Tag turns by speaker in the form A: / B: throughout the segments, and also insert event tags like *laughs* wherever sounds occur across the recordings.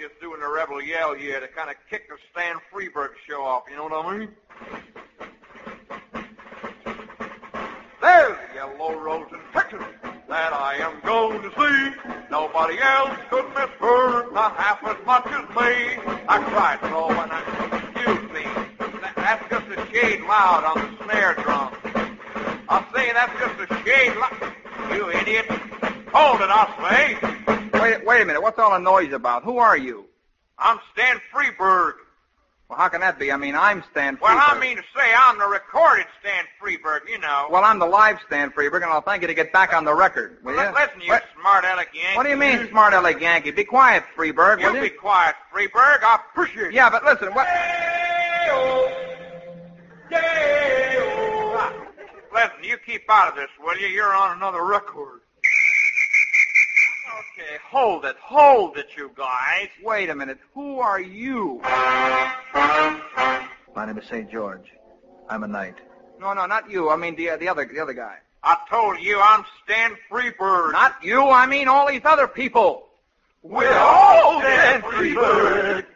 A: just doing the rebel yell here to kind of kick the Stan Freberg show off. You know what I mean? There's a yellow rose in Texas that I am going to see. Nobody else could miss her not half as much as me. I cried so when I, excuse me, that, that's just a shade loud on the snare drum. I say that's just a shade loud. You idiot. Hold it, I say.
B: Wait, wait a minute. What's all the noise about? Who are you?
A: I'm Stan Freberg.
B: Well, how can that be? I mean, I'm Stan Freberg.
A: Well, I mean to say I'm the recorded Stan Freberg, you know.
B: Well, I'm the live Stan Freberg, and I'll thank you to get back on the record, will
A: Well,
B: you?
A: listen, you
B: What,
A: smart aleck Yankee.
B: what do you mean, smart aleck Yankee? Be quiet, Freberg,
A: You
B: will
A: be
B: you?
A: quiet, Freberg. I appreciate it.
B: Yeah, but listen, what...
A: Listen, you keep out of this, will you? You're on another record. Okay, hold it, hold it, you guys.
B: Wait a minute. Who are you?
C: My name is St. George. I'm a knight.
B: No, no, not you. I mean the, uh, the other the other guy.
A: I told you I'm Stan Freberg.
B: Not you. I mean all these other people.
A: We're all Stan Freberg.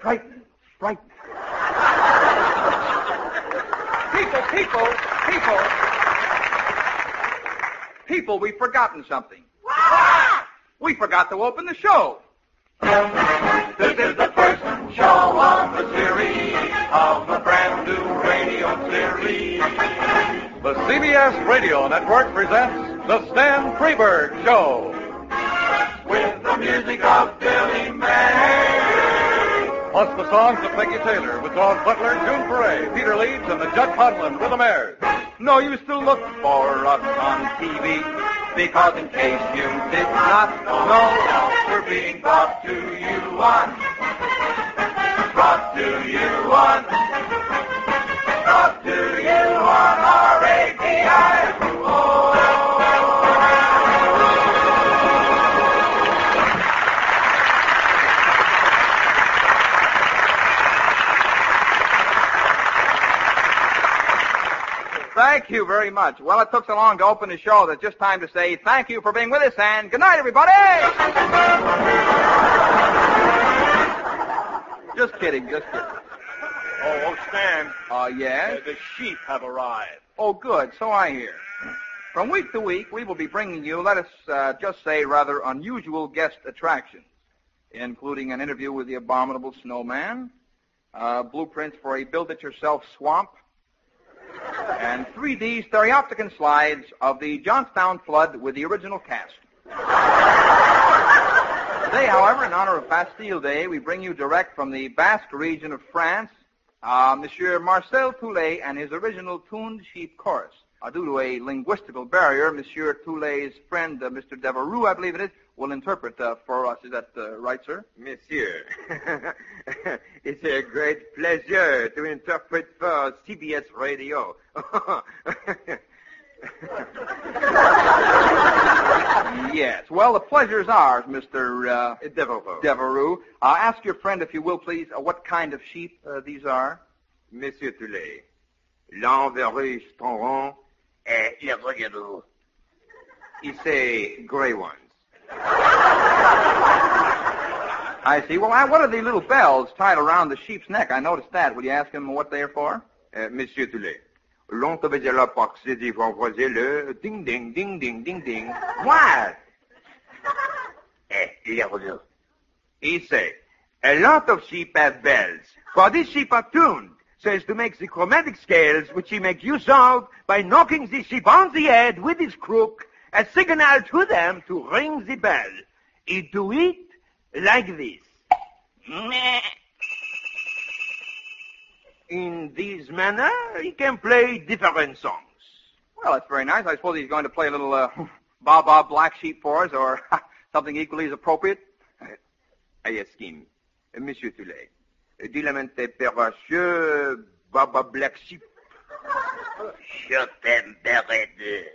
B: Frightened. Frightened. people, people, people. People, we've forgotten something. We forgot to open the show.
A: This is the first show of the series of the brand new radio series.
D: The CBS Radio Network presents The Stan Freberg Show.
A: With the music of Billy May.
D: Plus the songs of Peggy Taylor with Daws Butler, June Foray, Peter Leeds, and the Jud Conlon with the Mares.
B: No, you still look for us on TV because in case you did not know,
A: We're being brought to you on. Brought to you on.
B: Thank you very much. Well, it took so long to open the show that just time to say thank you for being with us and good night, everybody. just kidding, just kidding.
D: Oh, oh Stan,
B: Oh, yes?
D: the sheep have arrived.
B: Oh, good. So I hear. From week to week, we will be bringing you, let us uh, just say, rather unusual guest attractions, including an interview with the abominable snowman, uh, blueprints for a build-it-yourself swamp, and 3D stereopticon slides of the Johnstown flood with the original cast. Today, however, in honor of Bastille Day, we bring you direct from the Basque region of France, uh, Monsieur Marcel Toulet and his original tuned sheep chorus. Uh, due to a linguistical barrier, Monsieur Toulet's friend, uh, Mr. Devereux, I believe it is, will interpret uh, for us. Is that uh, right, sir?
A: Monsieur, *laughs* it's a great pleasure to interpret for CBS Radio. *laughs*
B: Yes. Well, the pleasure's ours, Mr. Uh,
A: Devereaux.
B: Devereux. Uh, ask your friend, if you will, please, uh, what kind of sheep uh, these are.
A: Monsieur Toulet, l'enverrue Stonron et le regardou. He say gray ones. *laughs*
B: I see. Well, I, what are the little bells tied around the sheep's neck? I noticed that. Will you ask him what they're for?
A: Euh, Monsieur Toulet, veut dire là parce que dit le ding ding ding ding ding ding. What? *laughs* Eh, le regardou. He say, a lot of sheep have bells, but these sheep are tuned so as to make the chromatic scales which he make use of by knocking the sheep on the head with his crook, a signal to them to ring the bell. He do it like this. In this manner, he can play different songs.
B: Well, that's very nice. I suppose he's going to play a little uh, *laughs* Ba Ba Black Sheep for us, or *laughs* something equally as appropriate.
A: I ask him, Monsieur Toulet, du lamenté peracheux, Baba Black Sheep.
E: Je t'aime, Berede.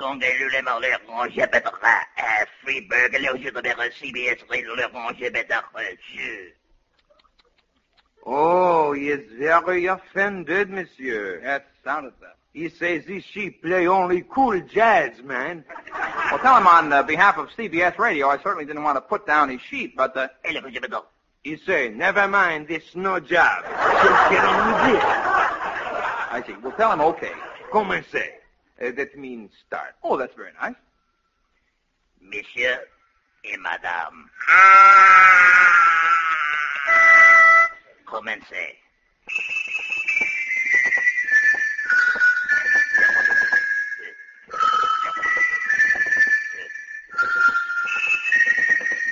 E: Quand elle le marler, je bêtera à Freberg, le jeu de la CBS, le ranger bêtera.
A: Oh, he is very offended, monsieur.
B: That sounded that.
A: He says this sheep play only cool jazz, man.
B: Well, tell him on uh, behalf of CBS Radio, I certainly didn't want to put down his sheep, but uh,
E: Et le petit bédon.
A: He say, never mind, this no job. Just get on with it.
B: I see. We'll tell him okay.
A: Commencez. Uh, that means start.
B: Oh, that's very nice.
E: Monsieur et madame. Commencez.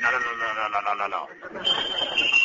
E: No, no, no, no, no, no, no, no,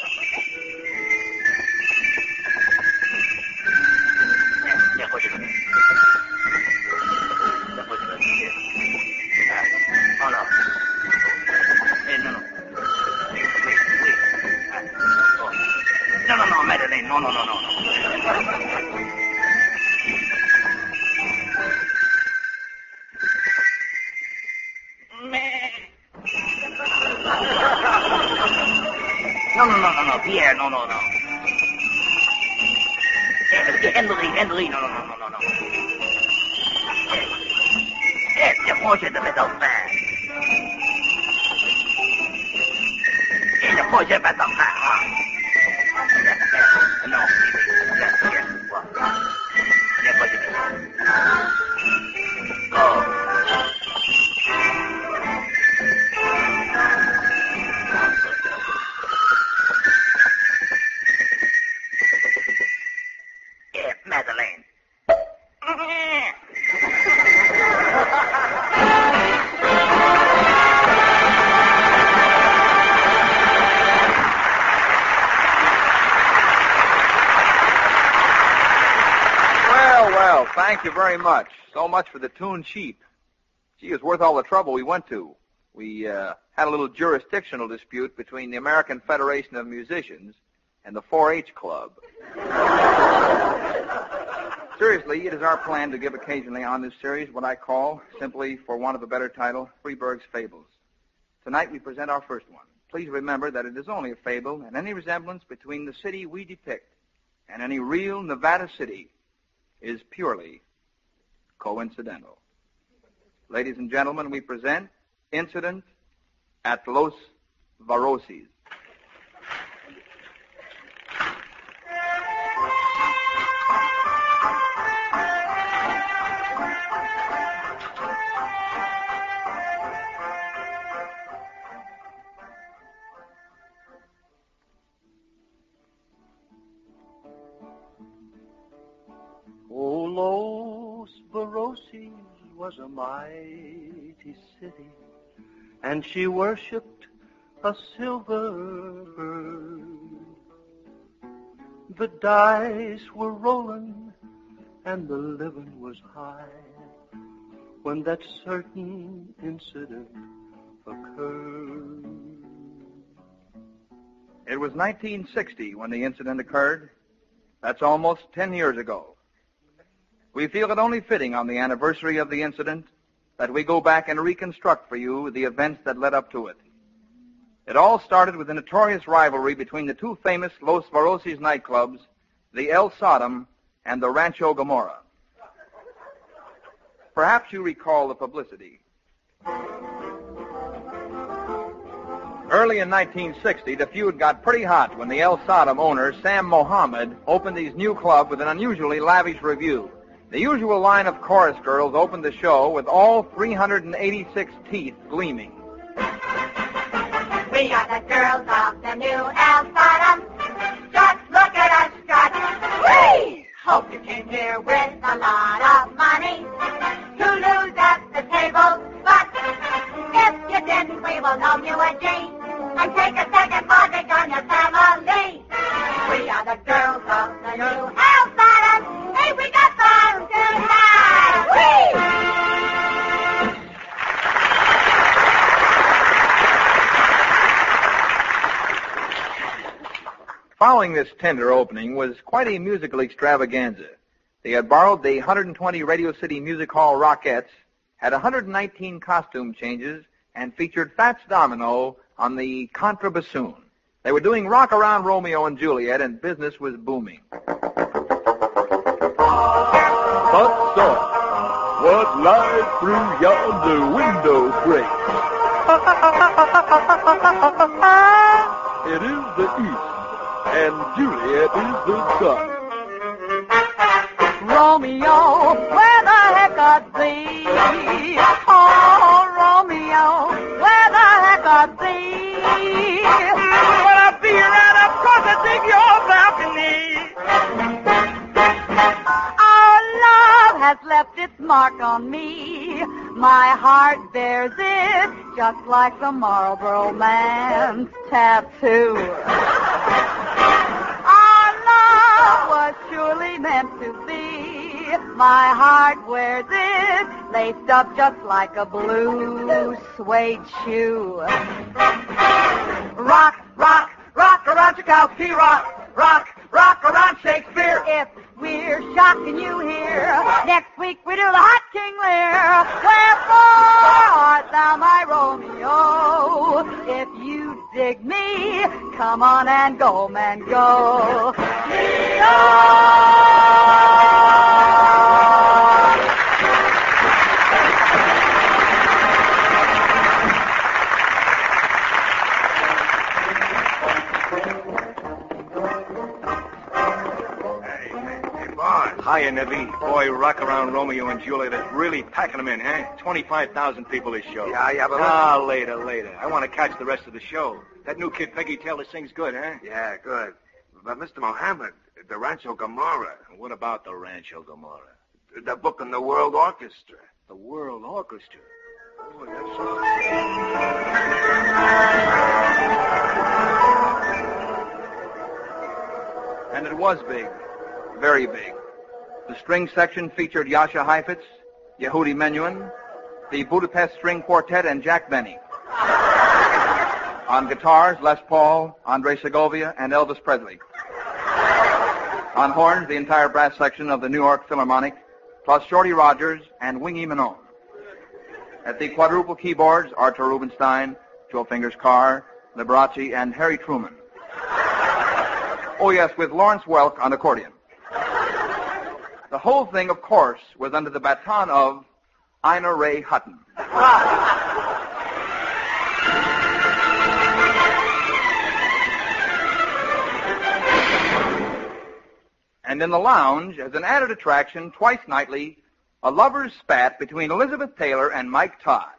B: very much. So much for the tune sheep. Gee, it's worth all the trouble we went to. We uh, had a little jurisdictional dispute between the American Federation of Musicians and the 4-H Club. *laughs* Seriously, it is our plan to give occasionally on this series what I call, simply for want of a better title, Freberg's Fables. Tonight we present our first one. Please remember that it is only a fable, and any resemblance between the city we depict and any real Nevada city is purely coincidental. Ladies and gentlemen, we present Incident at Los
F: Voraces. Mighty city, and she worshipped a silver bird. The dice were rolling, and the living was high, when that certain incident occurred.
B: It was 1960 when the incident occurred. That's almost 10 years ago. We feel it only fitting on the anniversary of the incident that we go back and reconstruct for you the events that led up to it. It all started with a notorious rivalry between the two famous Los Voraces nightclubs, the El Sodom and the Rancho Gomorrah. Perhaps you recall the publicity. Early in 1960, the feud got pretty hot when the El Sodom owner, Sam Mohammed, opened his new club with an unusually lavish review. The usual line of chorus girls opened the show with all 386 teeth gleaming.
G: We are the girls of the new Sodom. Just look at us strut. We hope you came here with a lot of money to lose at the table. But if you didn't, we will know you a G and take a second mortgage on your family. We are the girls of the new
B: Following this tender opening was quite a musical extravaganza. They had borrowed the 120 Radio City Music Hall Rockettes, had 119 costume changes, and featured Fats Domino on the contrabassoon. They were doing Rock Around Romeo and Juliet, and business was booming. But so,
F: slide through yonder window break. *laughs* it is the east, and Juliet is the sun.
H: Romeo, where the heck are thee? Oh, Romeo, where the heck are thee?
I: Well, I'll be right up cause I dig your balcony.
H: Our love has left its mark on me. My heart bears it just like the Marlboro man's tattoo. My heart wears it laced up just like a blue suede shoe.
I: Rock, rock, rock around Tchaikovsky, rock, rock, rock around Shakespeare.
H: If we're shocking you here, next week we do the Hot King Lear. Wherefore art thou my Romeo? If you dig me, come on and go, man, go.
A: Hey,
D: Hiya, Nebby. Boy, rock around Romeo and Juliet is really packing them in, huh? 25,000 people this show.
A: Yeah, yeah, but
D: Ah, later, later. I want to catch the rest of the show. That new kid Peggy Taylor sings good, huh?
A: Yeah, good. But Mr. Mohammed, the Rancho Gomorrah,
D: What about the Rancho Gomorrah?
A: the book in the World Orchestra.
D: The World Orchestra. Oh, that's
B: And it was big. Very big. The string section featured Jascha Heifetz, Yehudi Menuhin, the Budapest String Quartet, and Jack Benny. On guitars, Les Paul, Andre Segovia, and Elvis Presley. On horns, the entire brass section of the New York Philharmonic, plus Shorty Rogers and Wingy Manone. At the quadruple keyboards, Arthur Rubinstein, Joe Fingers Carr, Liberace, and Harry Truman. Oh yes, with Lawrence Welk on accordion. The whole thing, of course, was under the baton of Ina Ray Hutton. And in the lounge, as an added attraction, twice nightly, a lover's spat between Elizabeth Taylor and Mike Todd.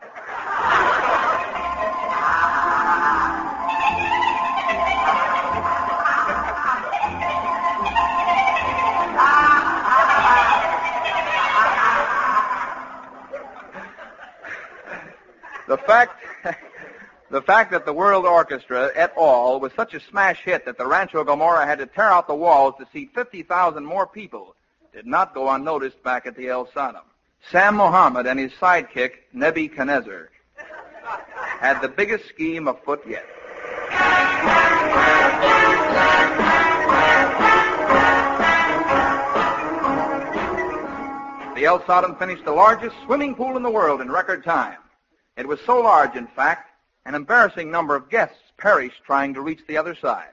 B: The fact that the World Orchestra et al. was such a smash hit that the Rancho Gomorrah had to tear out the walls to seat 50,000 more people did not go unnoticed back at the El Sodom. Sam Mohammed and his sidekick, Nebuchadnezzar, had the biggest scheme afoot yet. The El Sodom finished the largest swimming pool in the world in record time. It was so large, in fact, an embarrassing number of guests perished trying to reach the other side.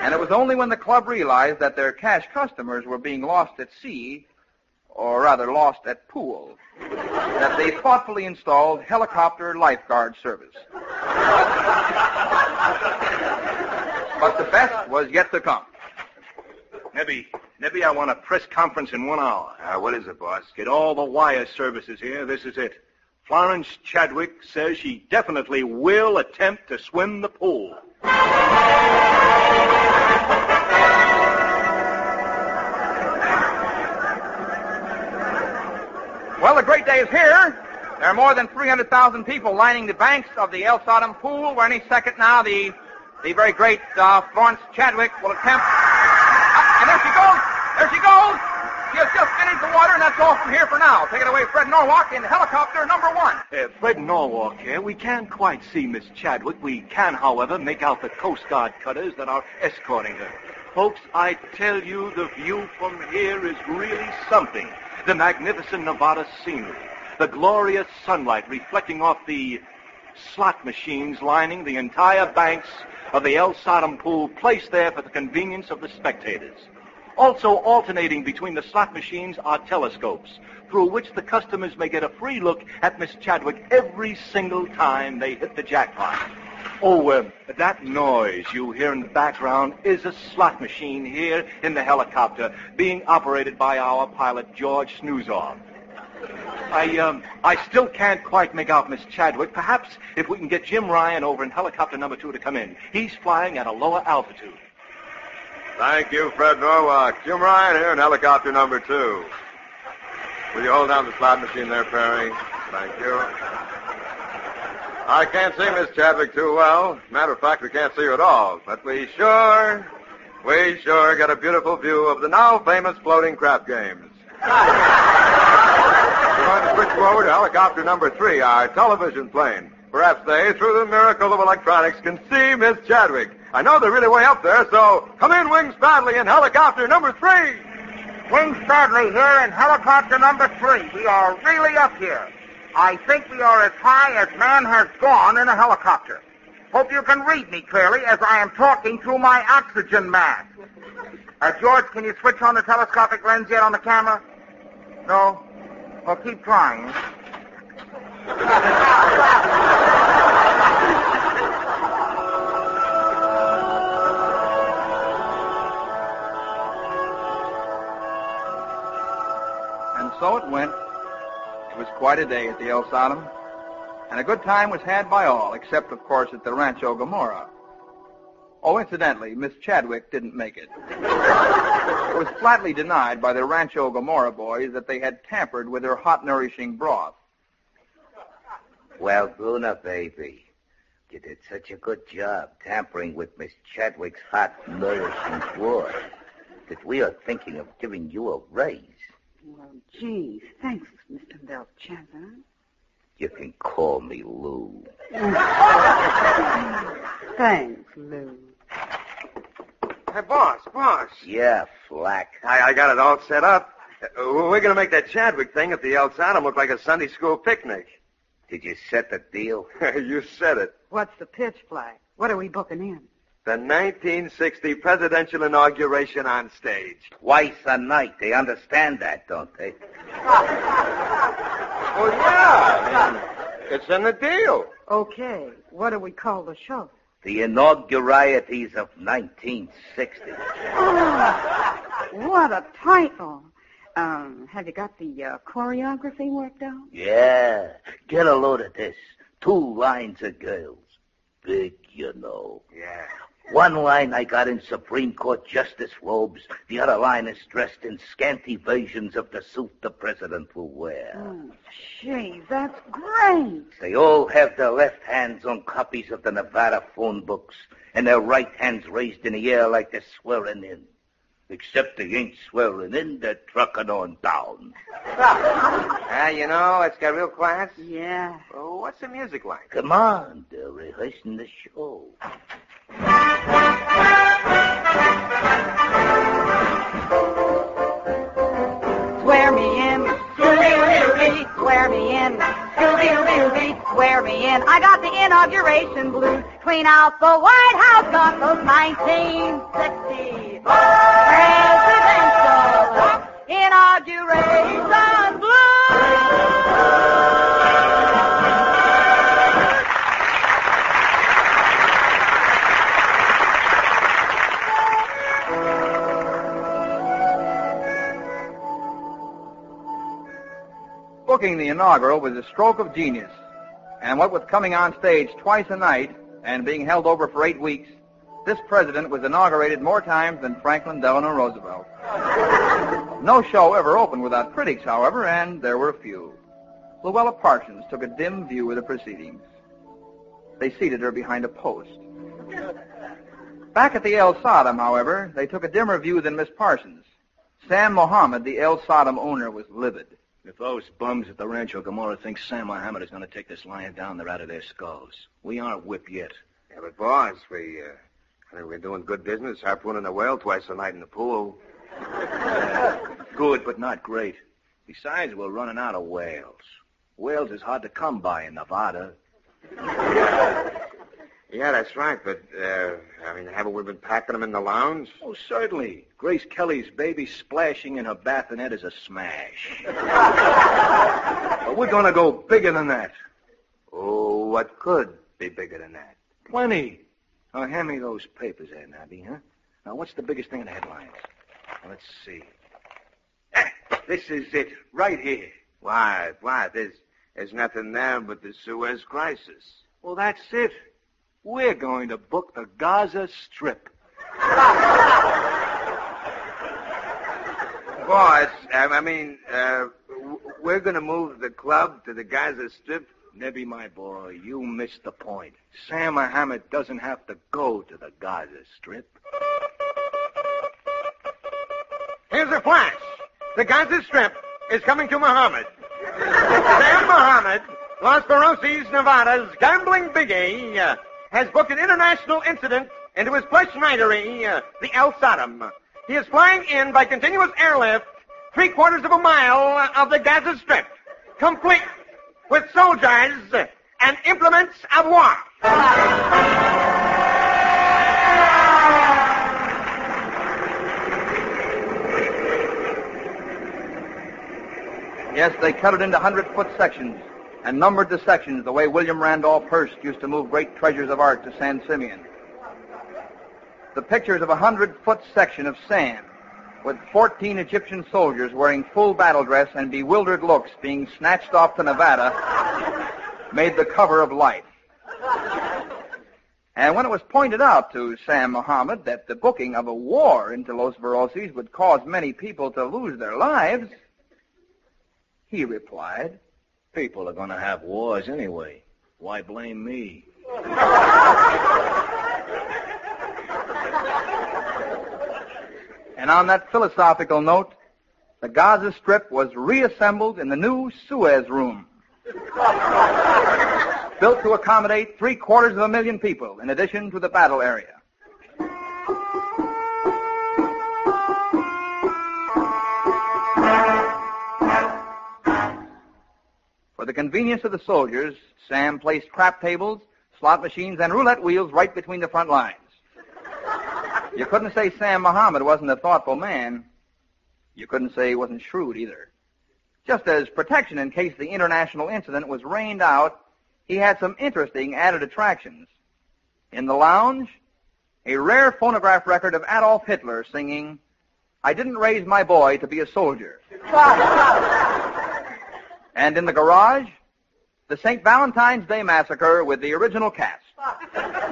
B: And it was only when the club realized that their cash customers were being lost at sea, or rather lost at pool, that they thoughtfully installed helicopter lifeguard service. But the best was yet to come.
D: Nebby, Nebby, I want a press conference in one hour.
A: Uh, what is it, boss?
D: Get all the wire services here. This is it. Florence Chadwick says she definitely will attempt to swim the pool.
B: Well, the great day is here. There are more than 300,000 people lining the banks of the El Sodom Pool, where any second now the the very great uh, Florence Chadwick will attempt. Uh, and there she goes. There she goes. She has just entered from here for now. Take it away, Fred Norwalk, in helicopter number one.
D: Uh, Fred Norwalk here. We can't quite see Miss Chadwick. We can, however, make out the Coast Guard cutters that are escorting her. Folks, I tell you, the view from here is really something. The magnificent Nevada scenery, the glorious sunlight reflecting off the slot machines lining the entire banks of the El Sodom pool placed there for the convenience of the spectators. Also alternating between the slot machines are telescopes, through which the customers may get a free look at Miss Chadwick every single time they hit the jackpot. Oh, uh, that noise you hear in the background is a slot machine here in the helicopter being operated by our pilot, George Snoozov. I, um, I still can't quite make out Miss Chadwick. Perhaps if we can get Jim Ryan over in helicopter number two to come in. He's flying at a lower altitude.
A: Thank you, Fred Norwalk. Jim Ryan here in helicopter number two. Will you hold down the slot machine there, Perry? Thank you. I can't see Miss Chadwick too well. Matter of fact, we can't see her at all. But we sure, we sure get a beautiful view of the now famous floating crap games. We're going to switch over to helicopter number three, our television plane. Perhaps they, through the miracle of electronics, can see Miss Chadwick. I know they're really way up there, so come in, Wings Bradley, in helicopter number three.
I: Wings Bradley here in helicopter number three. We are really up here. I think we are as high as man has gone in a helicopter. Hope you can read me clearly as I am talking through my oxygen mask. Uh, George, can you switch on the telescopic lens yet on the camera? No? Well, keep trying. *laughs*
B: so it went. It was quite a day at the El Sodom, and a good time was had by all, except, of course, at the Rancho Gomorrah. Oh, incidentally, Miss Chadwick didn't make it. it was flatly denied by the Rancho Gomorrah boys that they had tampered with her hot, nourishing broth.
E: Well, Luna, baby, you did such a good job tampering with Miss Chadwick's hot, nourishing broth that we are thinking of giving you a raise.
H: Well, gee, thanks, Mr. Belshazzar.
E: You can call me Lou. *laughs*
H: Thanks, Lou.
A: Hey, boss, boss.
E: Yeah, Flack.
A: I, I got it all set up. Uh, we're going to make that Chadwick thing at the El Sodom look like a Sunday school picnic.
E: Did you set the deal? *laughs*
A: you said it.
H: What's the pitch Flack? What are we booking in?
A: The 1960 presidential inauguration on stage.
E: Twice a night. They understand that, don't they? *laughs*
A: Well, yeah. I mean, it's in the deal.
H: Okay. What do we call the show?
E: The inaugurieties of 1960.
H: Oh, *sighs* what a title. Um, have you got the uh, choreography worked out?
E: Yeah. Get a load of this. Two lines of girls. Big, you know.
A: Yeah.
E: One line I got in Supreme Court justice robes. The other line is dressed in scanty versions of the suit the president will wear.
H: Oh, gee, that's great.
E: They all have their left hands on copies of the Nevada phone books and their right hands raised in the air like they're swearing in. Except they ain't swearing in, they're trucking on down. *laughs*
A: Ah, you know, it's got real class.
H: Yeah.
A: Oh, what's the music like?
E: Come on, they're rehearsing the show.
H: Swear me in, scooby Swear me in, scooby Swear me in. I got the inauguration blues. Clean out the White House. Got those 1960 presidential inauguration blues.
B: Booking the inaugural was a stroke of genius. And what with coming on stage twice a night and being held over for eight weeks, this president was inaugurated more times than Franklin Delano Roosevelt. *laughs* No show ever opened without critics, however, and there were a few. Louella Parsons took a dim view of the proceedings. They seated her behind a post. Back at the El Sodom, however, they took a dimmer view than Miss Parsons. Sam Mohammed, the El Sodom owner, was livid.
D: If those bums at the Rancho Gomorrah think Sam Mohammed is going to take this lion down, they're out of their skulls. We aren't whipped yet.
A: Yeah, but boss, we, uh, I think we're doing good business, harpooning a whale twice a night in the pool. *laughs*
D: Good, but not great. Besides, we're running out of whales. Whales is hard to come by in Nevada. *laughs*
A: Yeah, that's right. But, uh, I mean, haven't we been packing them in the lounge?
D: Oh, certainly. Grace Kelly's baby splashing in her bassinet is a smash. but we're going to go bigger than that.
A: Oh, what could be bigger than that?
D: Plenty. Now, hand me those papers there, Nabby, huh? Now, what's the biggest thing in the headlines? Now, let's see. Ah, this is it, right here.
A: Why, why, there's, there's nothing there but the Suez crisis.
D: Well, that's it. We're going to book the Gaza Strip. *laughs*
A: Boss, um, I mean, uh, we're going to move the club to the Gaza Strip.
D: Nebby, my boy, you missed the point. Sam Mohammed doesn't have to go to the Gaza Strip.
A: Here's a flash. The Gaza Strip is coming to Muhammad. *laughs* Sam Muhammad, Las Barrosis, Nevada's gambling biggie, uh, has booked an international incident into his plush schneidery, uh, the El Sodom. He is flying in by continuous airlift three quarters of a mile of the Gaza Strip, complete with soldiers and implements of war.
B: Yes, they cut it into hundred-foot sections and numbered the sections the way William Randolph Hearst used to move great treasures of art to San Simeon. The pictures of a hundred-foot section of sand with 14 Egyptian soldiers wearing full battle dress and bewildered looks being snatched off to Nevada made the cover of Life. And when it was pointed out to Sam Mohammed that the booking of a war into Los Voraces would cause many people to lose their lives, he replied,
D: People are going to have wars anyway. Why blame me?
B: And on that philosophical note, the Gaza Strip was reassembled in the new Suez Room. Built to accommodate three quarters of a million people, in addition to the battle area. The convenience of the soldiers, Sam placed crap tables, slot machines, and roulette wheels right between the front lines. You couldn't say Sam Mohammed wasn't a thoughtful man. You couldn't say he wasn't shrewd either. Just as protection in case the international incident was rained out, he had some interesting added attractions. In the lounge, a rare phonograph record of Adolf Hitler singing, I didn't raise my boy to be a soldier. And in the garage, the St. Valentine's Day Massacre with the original cast. *laughs*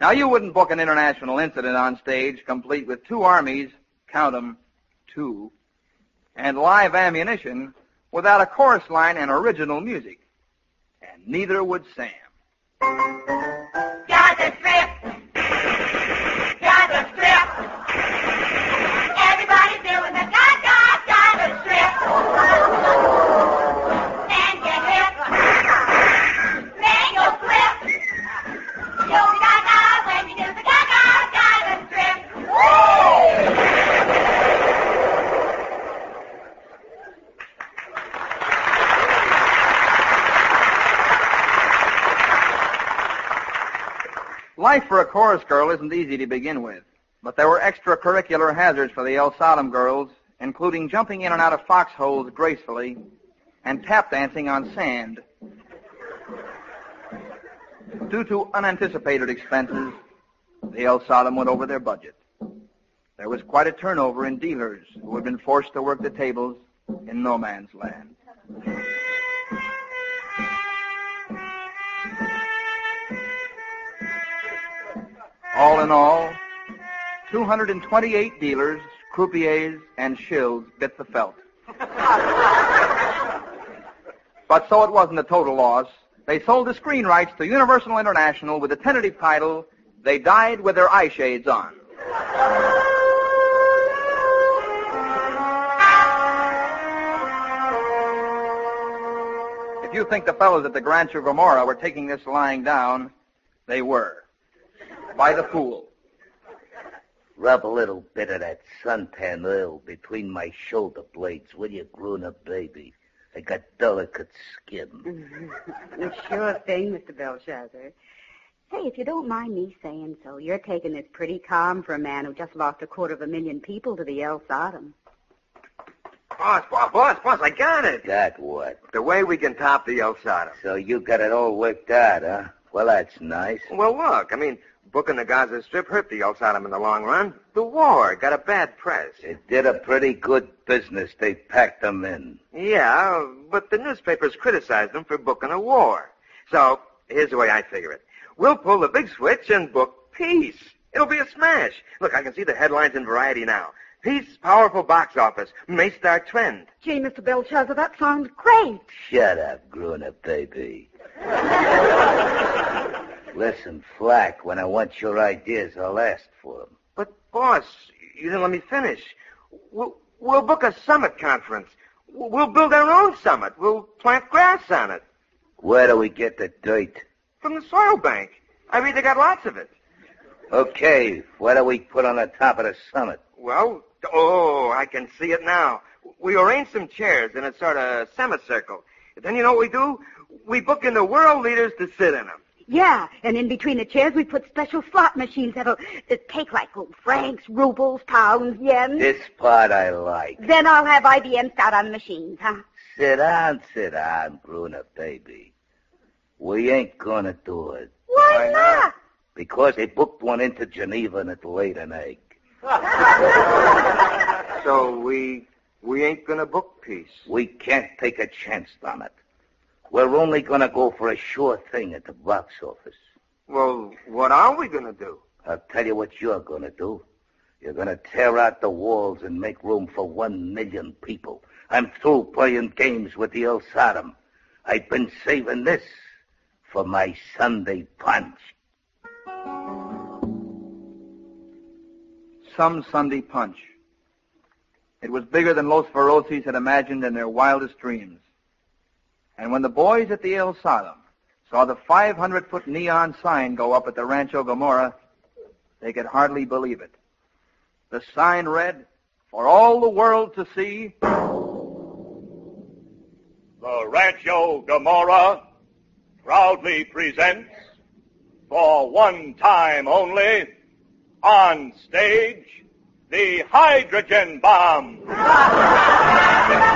B: Now, you wouldn't book an international incident on stage complete with two armies, count 'em, two, and live ammunition without a chorus line and original music. And neither would Sam. Life for a chorus girl isn't easy to begin with, but there were extracurricular hazards for the El Sodom girls, including jumping in and out of foxholes gracefully and tap dancing on sand. Due to unanticipated expenses, the El Sodom went over their budget. There was quite a turnover in dealers who had been forced to work the tables in no man's land. All in all, 228 dealers, croupiers, and shills bit the felt. but so it wasn't a total loss. They sold the screen rights to Universal International with the tentative title, They Died with Their Eye Shades On. If you think the fellows at the Rancho Gomorrah were taking this lying down, they were. By the pool.
E: Rub a little bit of that suntan oil between my shoulder blades, will you, grown-up baby? I got delicate skin. *laughs*
J: Sure thing, Mr. Belshazzar. Say, if you don't mind me saying so, you're taking this pretty calm for a man who just lost a quarter of a million people to the El Sodom.
A: Boss, boss, boss, boss, I got it.
E: Got what?
A: The way we can top the El Sodom.
E: So you got it all worked out, huh? Well, that's nice.
A: Well, look, I mean, booking the Gaza Strip hurt the El Sodom in the long run. The war got a bad press.
E: It did a pretty good business. They packed them in.
A: Yeah, but the newspapers criticized them for booking a war. So, here's the way I figure it. We'll pull the big switch and book peace. It'll be a smash. Look, I can see the headlines in Variety now. Peace, powerful box office, may start trend.
J: Gee, Mr. Belshazzar, that sounds great.
E: Shut up, grown-up baby. *laughs* Listen, Flack, when I want your ideas, I'll ask for them.
A: But, boss, you didn't let me finish. We'll, we'll book a summit conference. We'll build our own summit. We'll plant grass on it.
E: Where do we get the dirt?
A: From the soil bank. I read they got lots of it.
E: Okay, what do we put on the top of the summit?
A: Well, oh, I can see it now. We arrange some chairs in a sort of semicircle. Then you know what we do? We book in the world leaders to sit in them.
J: Yeah, and in between the chairs we put special slot machines that'll uh, take like oh, francs, rubles, pounds, yen.
E: This part I like.
J: Then I'll have IBM start on the machines, huh?
E: Sit down, sit down, grown-up baby. We ain't gonna do it.
J: Why not?
E: Because they booked one into Geneva and it laid an egg. *laughs*
A: So we we ain't gonna book peace.
E: We can't take a chance on it. We're only gonna go for a sure thing at the box office.
A: Well, what are we gonna do?
E: I'll tell you what you're gonna do. You're gonna tear out the walls and make room for one million people. I'm through playing games with the El Sodom. I've been saving this for my Sunday punch.
B: Some Sunday punch. It was bigger than Los Voraces had imagined in their wildest dreams. And when the boys at the El Sodom saw the 500-foot neon sign go up at the Rancho Gomorrah, they could hardly believe it. The sign read, for all the world to see,
D: The Rancho Gomorrah proudly presents, for one time only, on stage, the hydrogen bomb. *laughs*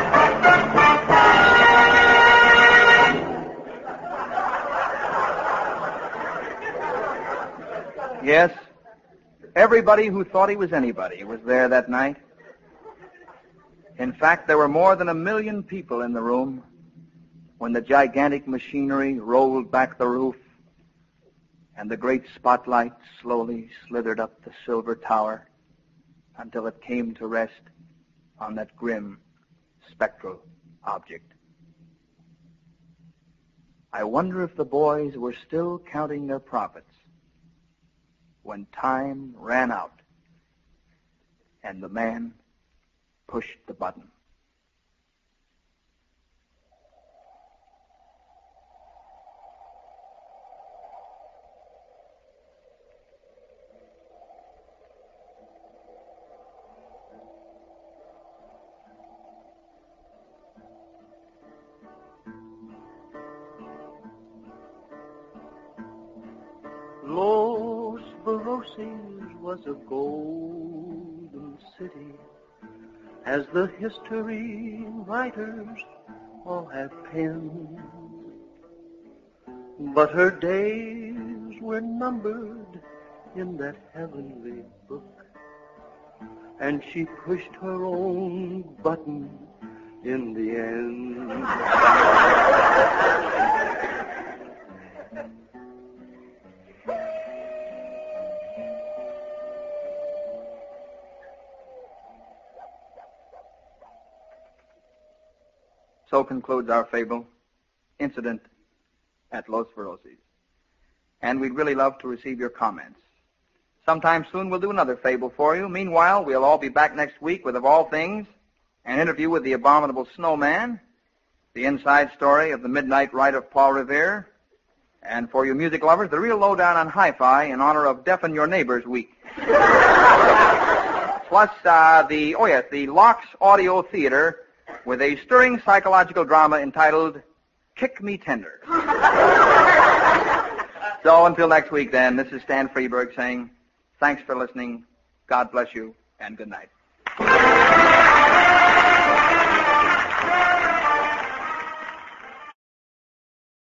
B: yes, everybody who thought he was anybody was there that night. In fact, there were more than a million people in the room when the gigantic machinery rolled back the roof and the great spotlight slowly slithered up the silver tower until it came to rest on that grim, spectral object. I wonder if the boys were still counting their profits when time ran out and the man pushed the button.
F: A golden city, as the history writers all have penned. But her days were numbered in that heavenly book, and she pushed her own button in the end.
B: So concludes our fable, Incident at Los Voraces. And we'd really love to receive your comments. Sometime soon we'll do another fable for you. Meanwhile, we'll all be back next week with, of all things, an interview with the abominable snowman, the inside story of the Midnight Ride of Paul Revere, and for you music lovers, the real lowdown on hi-fi in honor of Deafen Your Neighbors Week. *laughs* Plus, uh, the, oh yes, the Lox Audio Theater with a stirring psychological drama entitled Kick Me Tender. So until next week, then, this is Stan Freberg saying thanks for listening. God bless you, and good night.